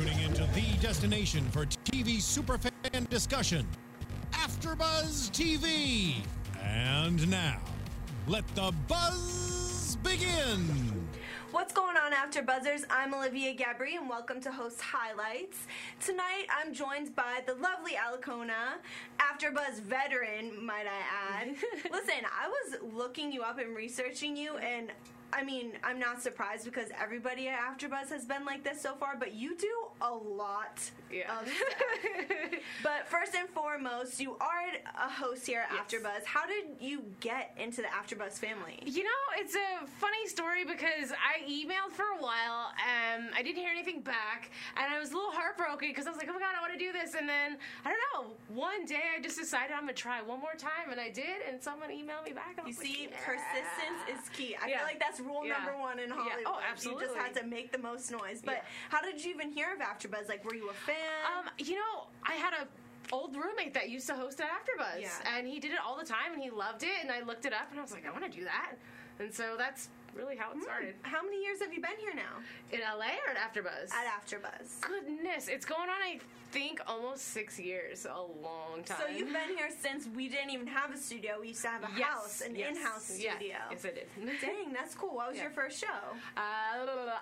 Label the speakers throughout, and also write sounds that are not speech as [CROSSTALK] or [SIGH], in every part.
Speaker 1: tuning into the destination for TV superfan discussion, AfterBuzz TV. And now, let the buzz begin.
Speaker 2: What's going on, After Buzzers? I'm Olivia Gabaree, and welcome to Host Highlights. Tonight, I'm joined by the lovely Alikona, AfterBuzz veteran, might I add. [LAUGHS] Listen, I was looking you up and researching you, and I mean, I'm not surprised because everybody at AfterBuzz has been like this so far, but you do a lot
Speaker 3: Yeah.
Speaker 2: of stuff. [LAUGHS] but first and foremost, you are a host here at
Speaker 3: Yes.
Speaker 2: AfterBuzz. How did you get into the AfterBuzz family?
Speaker 3: You know, it's a funny story because I emailed for a while, um, I didn't hear anything back, and I was a little heartbroken because I was like, oh my god, I want to do this. And then, I don't know, one day I just decided I'm going to try one more time, and I did, and someone emailed me back. And
Speaker 2: You see,
Speaker 3: like, yeah.
Speaker 2: persistence is key. I
Speaker 3: Yeah.
Speaker 2: feel like that's rule
Speaker 3: Yeah.
Speaker 2: number one in. Hollywood.
Speaker 3: Oh, absolutely.
Speaker 2: You just had to make the most noise. But how did you even hear of AfterBuzz? Like, were you a fan?
Speaker 3: Um, you know, I had a old roommate that used to host at AfterBuzz,
Speaker 2: Yeah.
Speaker 3: and he did it all the time, and he loved it. And I looked it up, and I was like, I want to do that. And so that's really how it started.
Speaker 2: how many years have you been here now
Speaker 3: In LA or at AfterBuzz?
Speaker 2: at AfterBuzz?
Speaker 3: Goodness, it's going on. I think almost six years. A long time.
Speaker 2: So you've been here since we didn't even have a studio. We used to have a
Speaker 3: Yes,
Speaker 2: house, an
Speaker 3: yes,
Speaker 2: in-house studio.
Speaker 3: Yes, I did. [LAUGHS]
Speaker 2: Dang, that's cool. What was
Speaker 3: Yeah.
Speaker 2: your first show?
Speaker 3: Uh,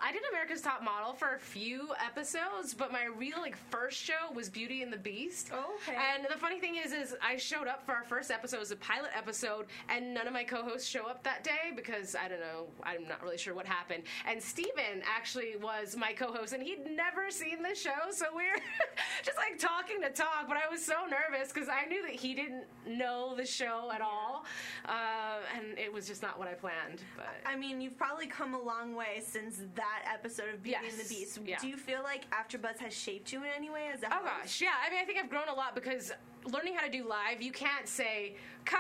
Speaker 3: I did America's Top Model for a few episodes, but my real like first show was Beauty and the Beast.
Speaker 2: Okay.
Speaker 3: And the funny thing is, is I showed up for our first episode, it was a pilot episode, and none of my co-hosts show up that day because I don't know, I'm not really sure what happened. And Steven actually was my co-host, and he'd never seen the show, so we were [LAUGHS] just like talking to talk. But I was so nervous because I knew that he didn't know the show at all, uh, and it was just not what I planned. But
Speaker 2: I mean, you've probably come a long way since that episode of Beauty and the Beast.
Speaker 3: yeah.
Speaker 2: Do you feel like AfterBuzz has shaped you in any way as a
Speaker 3: Oh
Speaker 2: host?
Speaker 3: gosh, yeah. I mean, I think I've grown a lot because learning how to do live, you can't say cut,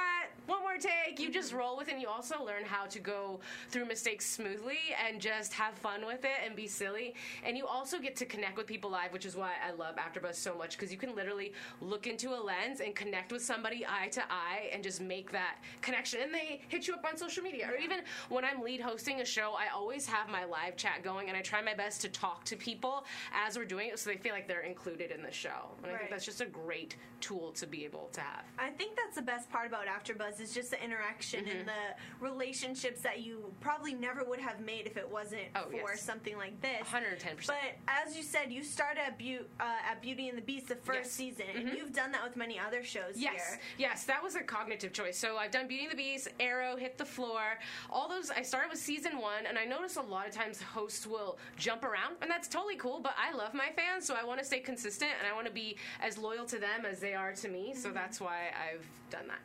Speaker 3: one more take. You just roll with it. and You also learn how to go through mistakes smoothly and just have fun with it and be silly. And you also get to connect with people live, which is why I love AfterBuzz so much because you can literally look into a lens and connect with somebody eye to eye and just make that connection. And they hit you up on social media, or even when I'm lead hosting a show, I always have my live chat going and I try my best to talk to people as we're doing it so they feel like they're included in the show. And I think that's just a great tool to be able to have.
Speaker 2: I think that's the best part about AfterBuzz is just the interaction
Speaker 3: Mm-hmm.
Speaker 2: and the relationships that you probably never would have made if it wasn't
Speaker 3: Oh,
Speaker 2: for
Speaker 3: yes.
Speaker 2: something like this.
Speaker 3: 110%.
Speaker 2: But as you said, you started at, Beau- uh, at Beauty and the Beast the first
Speaker 3: Yes. Mm-hmm.
Speaker 2: season, and you've done that with many other shows
Speaker 3: Yes,
Speaker 2: here.
Speaker 3: yes, that was a cognitive choice. So I've done Beauty and the Beast, Arrow, Hit the Floor, all those. I started with season one, and I notice a lot of times hosts will jump around, and that's totally cool. But I love my fans, so I want to stay consistent, and I want to be as loyal to them as they are to me.
Speaker 2: Mm-hmm.
Speaker 3: So that's why I've done that.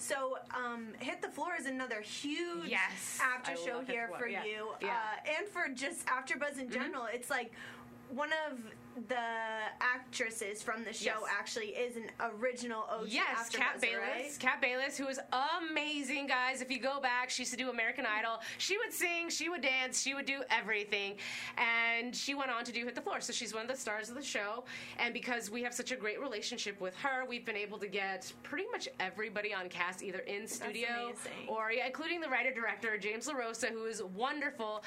Speaker 2: So, um, Hit the Floor is another huge
Speaker 3: Yes.
Speaker 2: after
Speaker 3: I
Speaker 2: show here for
Speaker 3: yeah.
Speaker 2: you,
Speaker 3: Yeah.
Speaker 2: Uh, and for just AfterBuzz in general. It's like one of the actresses from the show
Speaker 3: Yes.
Speaker 2: actually is an original OG
Speaker 3: Yes, Kat Bailess.
Speaker 2: right?
Speaker 3: Kat Bailess, who is amazing, guys. If you go back, she used to do American Idol. She would sing, she would dance, she would do everything. And she went on to do Hit the Floor. So she's one of the stars of the show. And because we have such a great relationship with her, we've been able to get pretty much everybody on cast, either in studio
Speaker 2: amazing.
Speaker 3: or, yeah, including the writer director, James LaRosa, who is wonderful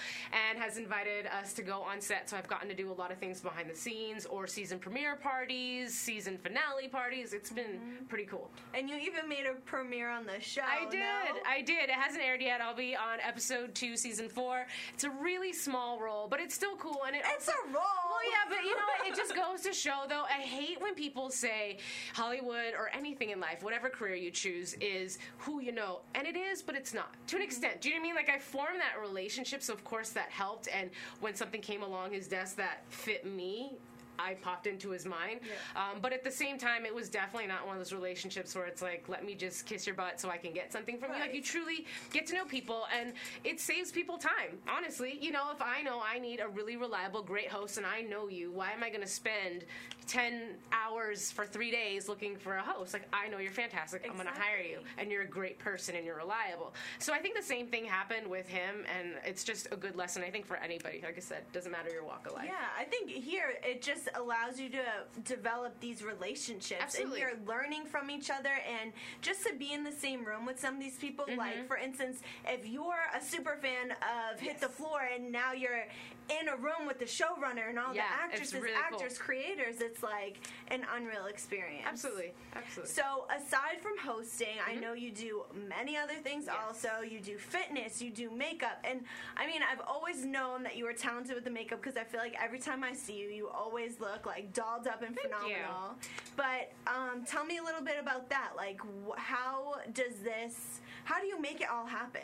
Speaker 3: and has invited us to go on set. So I've gotten to do a lot of things behind the scenes or season premiere parties, season finale parties. It's been mm-hmm. pretty cool.
Speaker 2: And you even made a premiere on the show.
Speaker 3: I did.
Speaker 2: no?
Speaker 3: I did. It hasn't aired yet. I'll be on episode two, season four. It's a really small role, but it's still cool. And it
Speaker 2: It's
Speaker 3: also-
Speaker 2: a role.
Speaker 3: Well, yeah, but you know, what? it just goes to show, though. I hate when people say Hollywood or anything in life, whatever career you choose, is who you know, and it is, but it's not to an mm-hmm. extent. Do you know what I mean? Like I formed that relationship, so of course that helped. And when something came along his desk that fit me. I popped into his mind. Um, but at the same time, it was definitely not one of those relationships where it's like, let me just kiss your butt so I can get something from you. Like, you truly get to know people, and it saves people time. Honestly, you know, if I know I need a really reliable, great host, and I know you, why am I going to spend 10 hours for three days looking for a host? Like, I know you're fantastic. I'm going to hire you, and you're a great person, and you're reliable. So I think the same thing happened with him, and it's just a good lesson, I think, for anybody. Like I said, doesn't matter your walk of life.
Speaker 2: Yeah, I think here it just allows you to develop these relationships
Speaker 3: Absolutely.
Speaker 2: and you're learning from each other and just to be in the same room with some of these people
Speaker 3: Mm-hmm.
Speaker 2: like for instance if you're a super fan of hit the floor and now you're in a room with the showrunner and all
Speaker 3: Yeah,
Speaker 2: the actresses
Speaker 3: really cool.
Speaker 2: actors creators it's like an unreal experience
Speaker 3: Absolutely, absolutely.
Speaker 2: so aside from hosting, I know you do many other things
Speaker 3: Mm-hmm. Yes.
Speaker 2: also. You do fitness, you do makeup. And I mean, I've always known that you were talented with the makeup because I feel like every time I see you, you always look like dolled up and
Speaker 3: Thank you.
Speaker 2: phenomenal. But um, tell me a little bit about that. Like, wh- how does this, how do you make it all happen?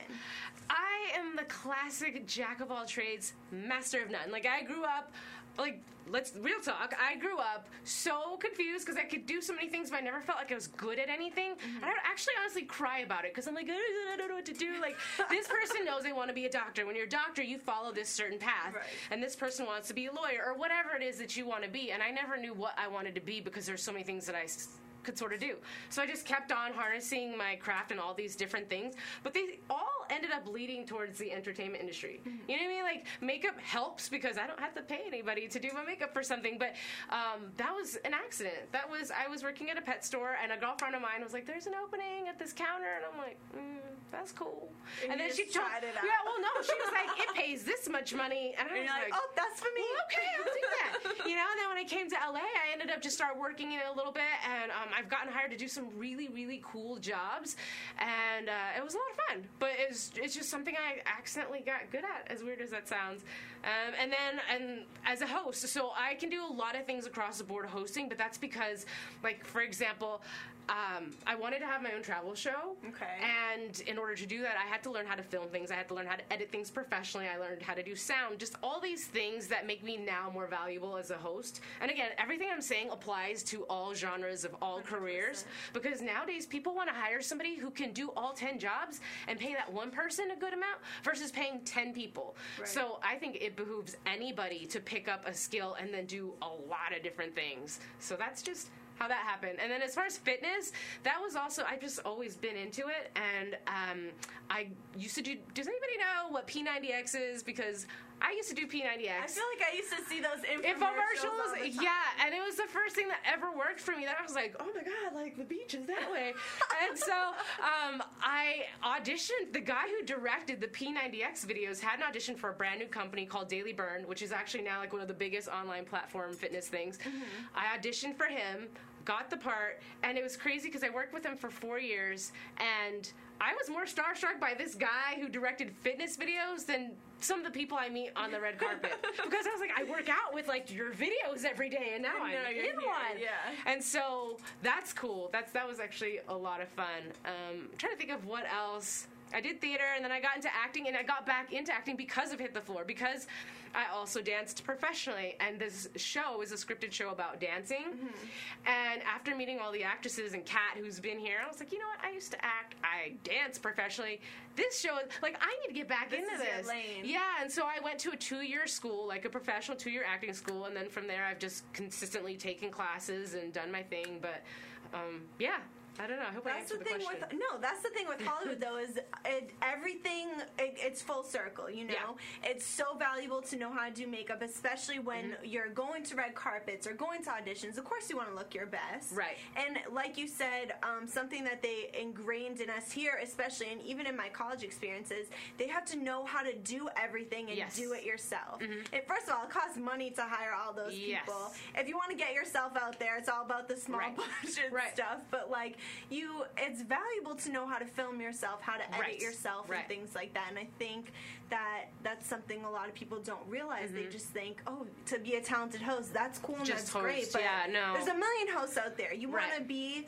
Speaker 3: I am the classic jack of all trades, master of none. Like I grew up, like let's real talk. I grew up so confused because I could do so many things, but I never felt like I was good at anything. Mm-hmm. And I would actually honestly cry about it because I'm like, I don't know what to do. Like this person knows they want to be a doctor. When you're a doctor, you follow this certain path,
Speaker 2: Right.
Speaker 3: and this person wants to be a lawyer or whatever it is that you want to be. And I never knew what I wanted to be because there's so many things that I. could sort of do. So I just kept on harnessing my craft and all these different things, but they all ended up leading towards the entertainment industry. You know what I mean? Like makeup helps because I don't have to pay anybody to do my makeup for something, but um, that was an accident. That was I was working at a pet store and a girlfriend of mine was like, "There's an opening at this counter," and I'm like, mm, "That's cool."
Speaker 2: And
Speaker 3: And, then she told,
Speaker 2: tried it out.
Speaker 3: yeah, well, no, she was like, "It pays this much money," and I
Speaker 2: And
Speaker 3: was
Speaker 2: like, oh, that's for me.
Speaker 3: well, okay, I'll do that. you know, and then when I came to LA, I ended up just start working in it a little bit, and um, I've gotten hired to do some really, really cool jobs, and uh, it was a lot of fun. But it's it's just something I accidentally got good at, as weird as that sounds. Um, and then, and as a host, so I can do a lot of things across the board hosting, but that's because, like, for example. Um, I wanted to have my own travel show.
Speaker 2: Okay.
Speaker 3: And in order to do that, I had to learn how to film things. I had to learn how to edit things professionally. I learned how to do sound. Just all these things that make me now more valuable as a host. And again, everything I'm saying applies to all genres of all careers because nowadays people want to hire somebody who can do all 10 jobs and pay that one person a good amount versus paying 10 people.
Speaker 2: Right.
Speaker 3: So I think it behooves anybody to pick up a skill and then do a lot of different things. So that's just how that happened. And then as far as fitness, that was also I've just always been into it, and um, I used to do. Does anybody know what P90X is? Because I used to do P90X.
Speaker 2: I feel like I used to see those infomercials.
Speaker 3: Infomercials, yeah, and it was the first thing that ever worked for me. That I was like, oh my god, like the beach is that way. [LAUGHS] and so um, I auditioned. The guy who directed the P90X videos had an audition for a brand new company called Daily Burn, which is actually now like one of the biggest online platform fitness things.
Speaker 2: Mm-hmm.
Speaker 3: I auditioned for him, got the part, and it was crazy because I worked with him for four years, and I was more starstruck by this guy who directed fitness videos than some of the people I meet on the red carpet [LAUGHS] because I was like, I work out with like your videos every day, and now
Speaker 2: And
Speaker 3: I'm in
Speaker 2: here,
Speaker 3: one.
Speaker 2: yeah.
Speaker 3: And so that's cool. That's that was actually a lot of fun. Um, I'm trying to think of what else. I did theater, and then I got into acting, and I got back into acting because of Hit the Floor, because I also danced professionally, and this show is a scripted show about dancing.
Speaker 2: Mm-hmm.
Speaker 3: And after meeting all the actresses and Kat, who's been here, I was like, you know what? I used to act, I dance professionally. This show, is like, I need to get back
Speaker 2: This
Speaker 3: into this.
Speaker 2: lane.
Speaker 3: Yeah, and so I went to a two-year school, like a professional two-year acting school, and then from there, I've just consistently taken classes and done my thing. But um, yeah, I don't know. I hope I
Speaker 2: That's the
Speaker 3: answered the,
Speaker 2: thing
Speaker 3: question.
Speaker 2: with no. That's the thing with Hollywood [LAUGHS] though is it, everything. It, it's full circle. You know,
Speaker 3: Yeah.
Speaker 2: it's so valuable to know how to do makeup, especially when
Speaker 3: Mm-hmm.
Speaker 2: you're going to red carpets or going to auditions. Of course, you want to look your best.
Speaker 3: Right.
Speaker 2: And like you said, um, something that they ingrained in us here, especially and even in my college experiences, they have to know how to do everything and
Speaker 3: Yes. Mm-hmm.
Speaker 2: do it yourself. And first of all, it costs money to hire all those
Speaker 3: Yes.
Speaker 2: people. If you want to get yourself out there, it's all about the small
Speaker 3: Right. [LAUGHS]
Speaker 2: budget
Speaker 3: Right.
Speaker 2: stuff. But like you, it's valuable to know how to film yourself, how to edit
Speaker 3: Right.
Speaker 2: yourself,
Speaker 3: Right.
Speaker 2: and things like that. And I think that that's something a lot of people don't realize. They just think, oh, to be a talented host, that's cool and
Speaker 3: Mm-hmm. Just
Speaker 2: that's great. But
Speaker 3: yeah, no.
Speaker 2: there's a million hosts out there. You want to be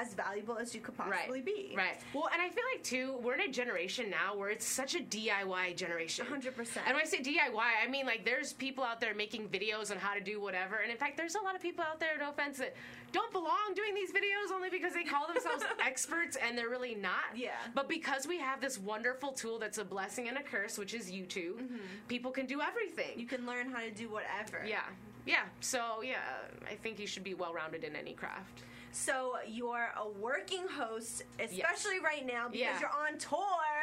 Speaker 2: as valuable as you could possibly
Speaker 3: right.
Speaker 2: be.
Speaker 3: Right. Well, and I feel like too, we're in a generation now where it's such a DIY generation.
Speaker 2: 100%.
Speaker 3: And when I say DIY, I mean like there's people out there making videos on how to do whatever. And in fact, there's a lot of people out there, no offense, that don't belong doing these videos only because they call themselves [LAUGHS] experts and they're really not.
Speaker 2: Yeah.
Speaker 3: But because we have this wonderful tool that's a blessing and a curse, which is YouTube, people can do everything.
Speaker 2: Mm-hmm. You can learn how to do whatever.
Speaker 3: yeah. Yeah. So yeah, I think you should be well rounded in any craft.
Speaker 2: So you're a working host, especially right now because
Speaker 3: Yeah.
Speaker 2: you're on tour.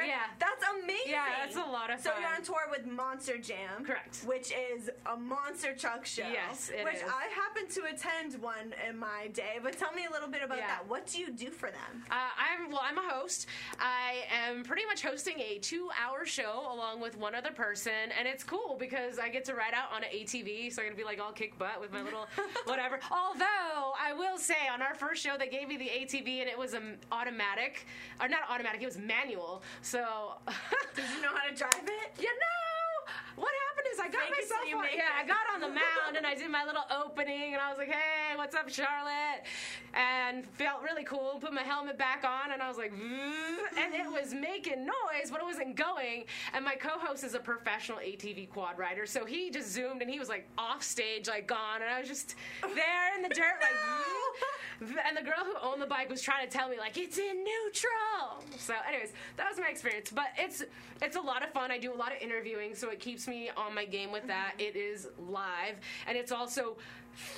Speaker 3: Yeah.
Speaker 2: That's amazing.
Speaker 3: Yeah, that's a lot of
Speaker 2: So
Speaker 3: fun.
Speaker 2: So you're on tour with Monster Jam.
Speaker 3: Correct.
Speaker 2: Which is a monster truck show.
Speaker 3: Yes,
Speaker 2: Which
Speaker 3: is.
Speaker 2: I happen to attend one in my day. But tell me a little bit about
Speaker 3: Yeah.
Speaker 2: that. What do you do for them?
Speaker 3: Uh, I'm well. I'm a host. I am pretty much hosting a two-hour show along with one other person, and it's cool because I get to ride out on an ATV, so I'm gonna be like all kick butt with my little [LAUGHS] whatever. Although I will say, on our first show, they gave me the ATV, and it was um, automatic, or not automatic. It was manual. So, So [LAUGHS]
Speaker 2: did you know how to drive it?
Speaker 3: you know, what happened is I got
Speaker 2: Fake it till
Speaker 3: myself
Speaker 2: you
Speaker 3: on, yeah,
Speaker 2: it.
Speaker 3: I got on the [LAUGHS] mound and I did my little opening and I was like, hey, what's up, Charlotte? And felt really cool. Put my helmet back on and I was like, and it was making noise, but it wasn't going. And my co-host is a professional ATV quad rider, so he just zoomed and he was like off stage, like gone, and I was just there in the dirt, like. [LAUGHS] And the girl who owned the bike was trying to tell me like it's in neutral. So, anyways, that was my experience. But it's it's a lot of fun. I do a lot of interviewing, so it keeps me on my game with that. It is live, and it's also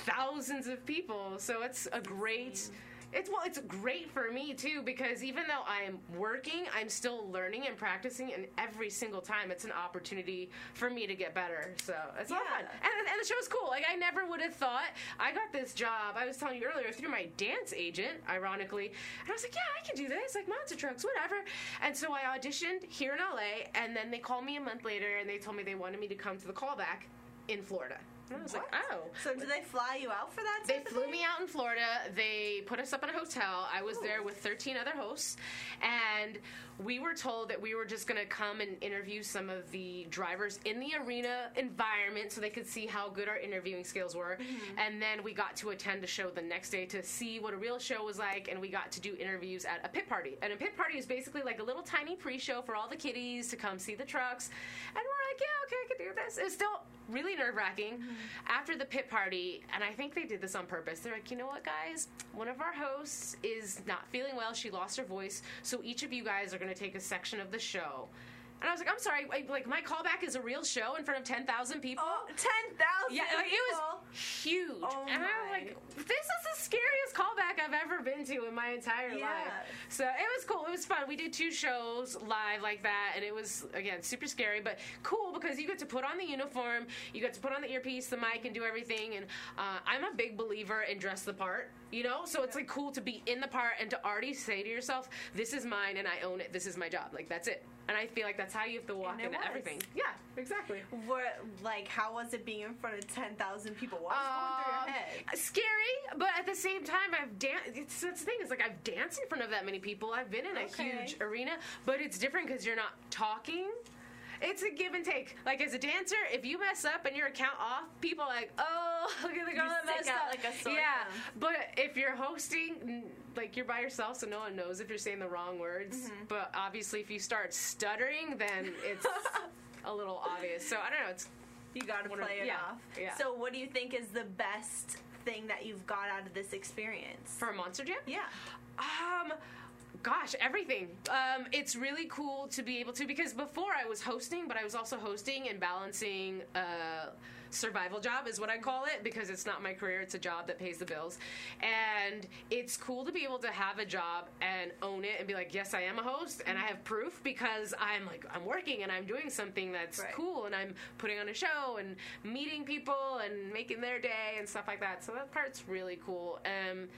Speaker 3: thousands of people. So it's a great. It's well, it's great for me too because even though I'm working, I'm still learning and practicing, and every single time it's an opportunity for me to get better. So it's a lot
Speaker 2: Yeah.
Speaker 3: fun, and, and the show's cool. Like I never would have thought I got this job. I was telling you earlier through my dance agent, ironically, and I was like, yeah, I can do this, like monster trucks, whatever. And so I auditioned here in LA, and then they called me a month later, and they told me they wanted me to come to the callback in Florida. And I was
Speaker 2: What?
Speaker 3: like, oh.
Speaker 2: So do they fly you out for that?
Speaker 3: They flew me out in Florida. They put us up in a hotel. I was there oh. with 13 other hosts, and we were told that we were just going to come and interview some of the drivers in the arena environment so they could see how good our interviewing skills were. Mm-hmm. And then we got to attend a show the next day to see what a real show was like, and we got to do interviews at a pit party. And a pit party is basically like a little tiny pre-show for all the kiddies to come see the trucks. And we're like, yeah, okay, I can do this. It's still really nerve wracking. Mm-hmm. After the pit party, and I think they did this on purpose, they're like, you know what, guys? One of our hosts is not feeling well. She lost her voice. So each of you guys are going to take a section of the show. And I was like, I'm sorry, like, like my callback is a real show in front of 10,000 people.
Speaker 2: Oh, 10,000
Speaker 3: Yeah, like it was huge.
Speaker 2: Oh
Speaker 3: and I was like, this is the scariest callback I've ever been to in my entire
Speaker 2: Yeah.
Speaker 3: life. So it was cool. It was fun. We did two shows live like that, and it was, again, super scary, but cool because you get to put on the uniform, you get to put on the earpiece, the mic, and do everything. And uh, I'm a big believer in dress the part, you know? So it's like cool to be in the part and to already say to yourself, this is mine and I own it. This is my job. Like, that's it. And I feel like that's how you have to walk
Speaker 2: it
Speaker 3: into
Speaker 2: was.
Speaker 3: everything. Yeah, exactly.
Speaker 2: What, like, how was it being in front of 10,000 people? What was going through
Speaker 3: Um,
Speaker 2: your head?
Speaker 3: Scary, but at the same time, I've danced. It's that's the thing. It's like I've danced in front of that many people. I've been in a huge arena, but it's different because you're not talking. It's a give and take. Like as a dancer, if you mess up and your account off, people are like, oh, [LAUGHS] look at the girl
Speaker 2: You
Speaker 3: that messed up.
Speaker 2: like
Speaker 3: yeah,
Speaker 2: thumb.
Speaker 3: but if you're hosting, like you're by yourself, so no one knows if you're saying the wrong words.
Speaker 2: Mm-hmm.
Speaker 3: But obviously, if you start stuttering, then it's [LAUGHS] a little obvious. So I don't know. It's
Speaker 2: You got to play it
Speaker 3: yeah,
Speaker 2: off.
Speaker 3: yeah.
Speaker 2: So, what do you think is the best thing that you've got out of this experience?
Speaker 3: for a monster jam.
Speaker 2: yeah.
Speaker 3: Um, gosh, everything. Um, it's really cool to be able to because before I was hosting, but I was also hosting and balancing a survival job is what I call it because it's not my career; it's a job that pays the bills, and it's cool to be able to have a job and own it and be like, yes, I am a host and I have proof because I'm like I'm working and I'm doing something that's
Speaker 2: Right.
Speaker 3: cool and I'm putting on a show and meeting people and making their day and stuff like that. So that part's really cool. Um,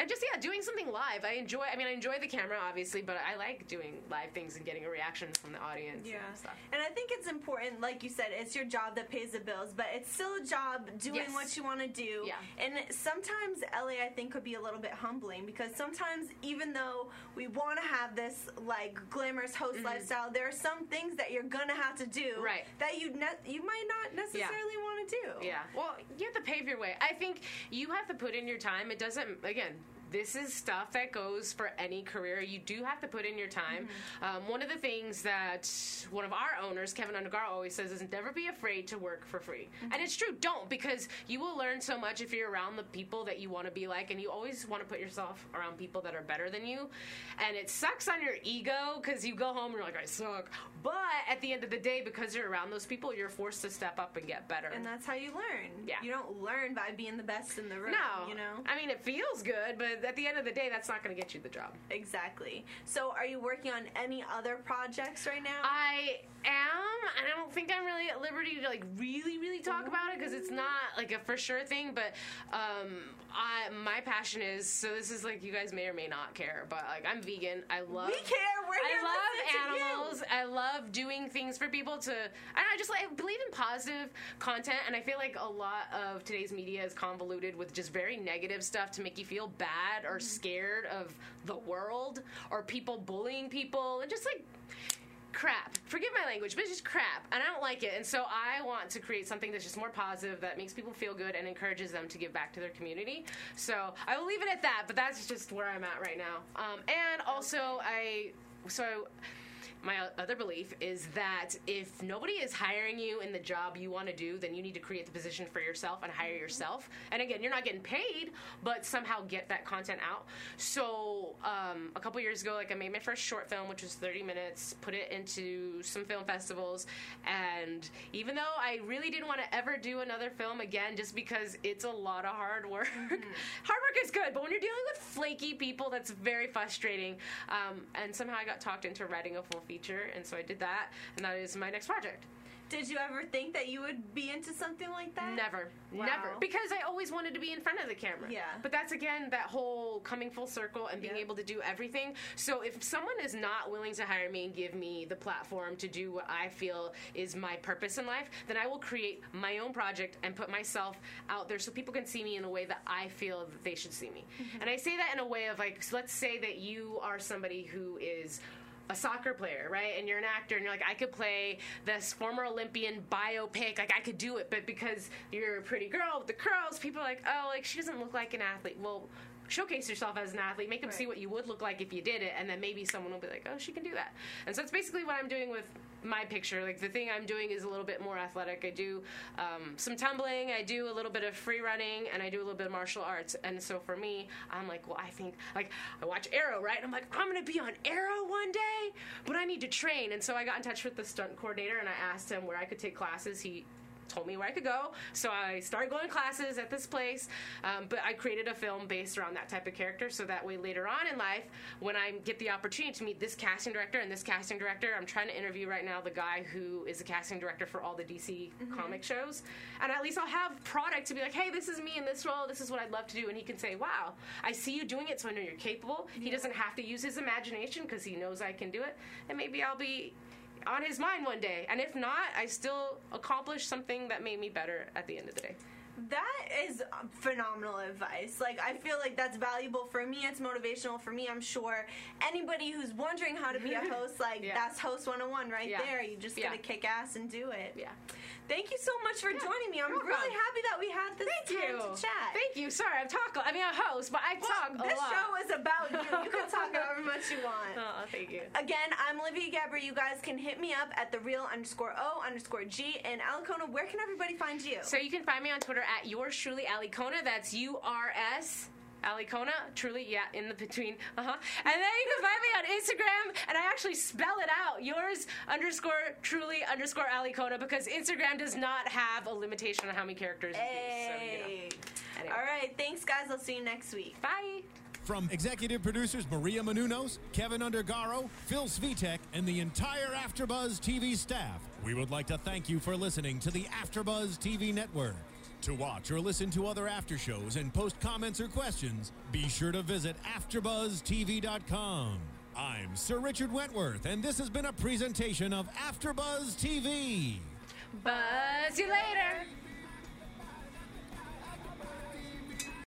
Speaker 3: and just yeah, doing something live. I enjoy. I mean, I enjoy the camera, obviously, but I like doing live things and getting a reaction from the audience.
Speaker 2: Yeah.
Speaker 3: and stuff.
Speaker 2: And I think it's important, like you said, it's your job that pays the bills, but it's still a job doing
Speaker 3: Yes.
Speaker 2: what you want to do.
Speaker 3: Yeah.
Speaker 2: And sometimes LA, I think, could be a little bit humbling because sometimes, even though we want to have this like glamorous host lifestyle, there are some things that you're gonna have to do
Speaker 3: Mm-hmm. Right.
Speaker 2: that you ne- you might not necessarily want to do.
Speaker 3: Yeah. Well, you have to pave your way. I think you have to put in your time. It doesn't, again, this is stuff that goes for any career. You do have to put in your time. Um, one of the things that one of our owners, Kevin Undergaro, always says is never be afraid to work for free. And it's true. Don't because you will learn so much if you're around the people that you want to be like, and you always want to put yourself around people that are better than you. And it sucks on your ego because you go home and you're like, I suck. But at the end of the day, because you're around those people, you're forced to step up and get better.
Speaker 2: And that's how you learn.
Speaker 3: Yeah.
Speaker 2: You don't learn by being the best in the room.
Speaker 3: No,
Speaker 2: You know?
Speaker 3: I mean, it feels good, but at the end of the day, that's not going to get you the job.
Speaker 2: Exactly. So, are you working on any other projects right now?
Speaker 3: I am, and I don't think I'm really at liberty to like really, really talk about it because it's not like a for sure thing. But um, I my passion is so this is like you guys may or may not care, but like I'm vegan. I love.
Speaker 2: we care.
Speaker 3: I love
Speaker 2: listening to you.
Speaker 3: animals. I love doing things for people to. I, I just like I believe in positive content, and I feel like a lot of today's media is convoluted with just very negative stuff to make you feel bad or scared of the world or people bullying people and just like crap. Forgive my language, but it's just crap, and I don't like it. And so I want to create something that's just more positive, that makes people feel good, and encourages them to give back to their community. So I will leave it at that. But that's just where I'm at right now. Um, and also, I so my other belief is that if nobody is hiring you in the job you want to do, then you need to create the position for yourself and hire yourself. And again, you're not getting paid, but somehow get that content out. So um, a couple years ago, like I made my first short film, which was 30 minutes, put it into some film festivals, and even though I really didn't want to ever do another film again, just because it's a lot of hard work. hard work is good, but when you're dealing with flaky people, that's very frustrating. Um, and somehow I got talked into writing a full feature, and so I did that, and that is my next project.
Speaker 2: Did you ever think that you would be into something like that?
Speaker 3: Never,
Speaker 2: Wow.
Speaker 3: never, because I always wanted to be in front of the camera.
Speaker 2: Yeah.
Speaker 3: But that's again that whole coming full circle and being
Speaker 2: Yeah.
Speaker 3: able to do everything. So if someone is not willing to hire me and give me the platform to do what I feel is my purpose in life, then I will create my own project and put myself out there so people can see me in a way that I feel that they should see me.
Speaker 2: Mm-hmm.
Speaker 3: And I say that in a way of like, so let's say that you are somebody who is a soccer player, right? And you're an actor, and you're like, I could play this former Olympian biopic, like I could do it, but because you're a pretty girl with the curls, people are like, oh, like she doesn't look like an athlete. Well, showcase yourself as an athlete, make them see what you would look like if you did it, and then maybe someone will be like, oh, she can do that. And so that's basically what I'm doing with my picture. Like the thing I'm doing is a little bit more athletic. I do um, some tumbling, I do a little bit of free running, and I do a little bit of martial arts. And so for me, I'm like, well, I think like I watch Arrow, right? And I'm like, I'm gonna be on Arrow one day, but I need to train. And so I got in touch with the stunt coordinator and I asked him where I could take classes. He told me where I could go. So I started going to classes at this place. Um, but I created a film based around that type of character so that way later on in life, when I get the opportunity to meet this casting director and this casting director, I'm trying to interview right now the guy who is the casting director for all the DC comic shows. And at least I'll have product to be like, hey, this is me in this role. This is what I'd love to do. And he can say, wow, I see you doing it, so I know you're capable. He doesn't have to use his imagination because he knows I can do it. And maybe I'll be on his mind one day. And if not, I still accomplished something that made me better at the end of the day.
Speaker 2: That is phenomenal advice. Like, I feel like that's valuable for me. It's motivational for me. I'm sure anybody who's wondering how to be a [LAUGHS] host, like,
Speaker 3: Yeah.
Speaker 2: that's Host 101 right
Speaker 3: Yeah.
Speaker 2: there. You just
Speaker 3: Yeah.
Speaker 2: gotta kick ass and do it.
Speaker 3: Yeah.
Speaker 2: Thank you so much for joining me. I'm really happy that we had this
Speaker 3: Thank
Speaker 2: time
Speaker 3: you.
Speaker 2: to chat.
Speaker 3: Thank you. Sorry, I'm talk. I mean, a host, but I talk a
Speaker 2: this
Speaker 3: lot.
Speaker 2: show is about you. You can talk [LAUGHS] however much you want.
Speaker 3: Oh, thank you.
Speaker 2: Again, I'm Olivia Gabaree. You guys can hit me up at the real underscore O underscore G. And Alikona, where can everybody find you?
Speaker 3: So you can find me on Twitter at yours truly, Alikona. That's U R S. Alikona, truly, yeah, in the between, uh huh. And then you can find me on Instagram, and I actually spell it out, yours underscore truly underscore Alikona because Instagram does not have a limitation on how many characters you use. So, you know.
Speaker 2: Hey.
Speaker 3: Anyway.
Speaker 2: All right. Thanks, guys. I'll see you next week.
Speaker 3: Bye.
Speaker 1: From executive producers Maria Menounos, Kevin Undergaro, Phil Svitek, and the entire AfterBuzz TV staff, we would like to thank you for listening to the AfterBuzz TV network. To watch or listen to other after shows and post comments or questions, be sure to visit AfterBuzzTV.com. I'm Sir Richard Wentworth, and this has been a presentation of AfterBuzz TV.
Speaker 3: Buzz you later.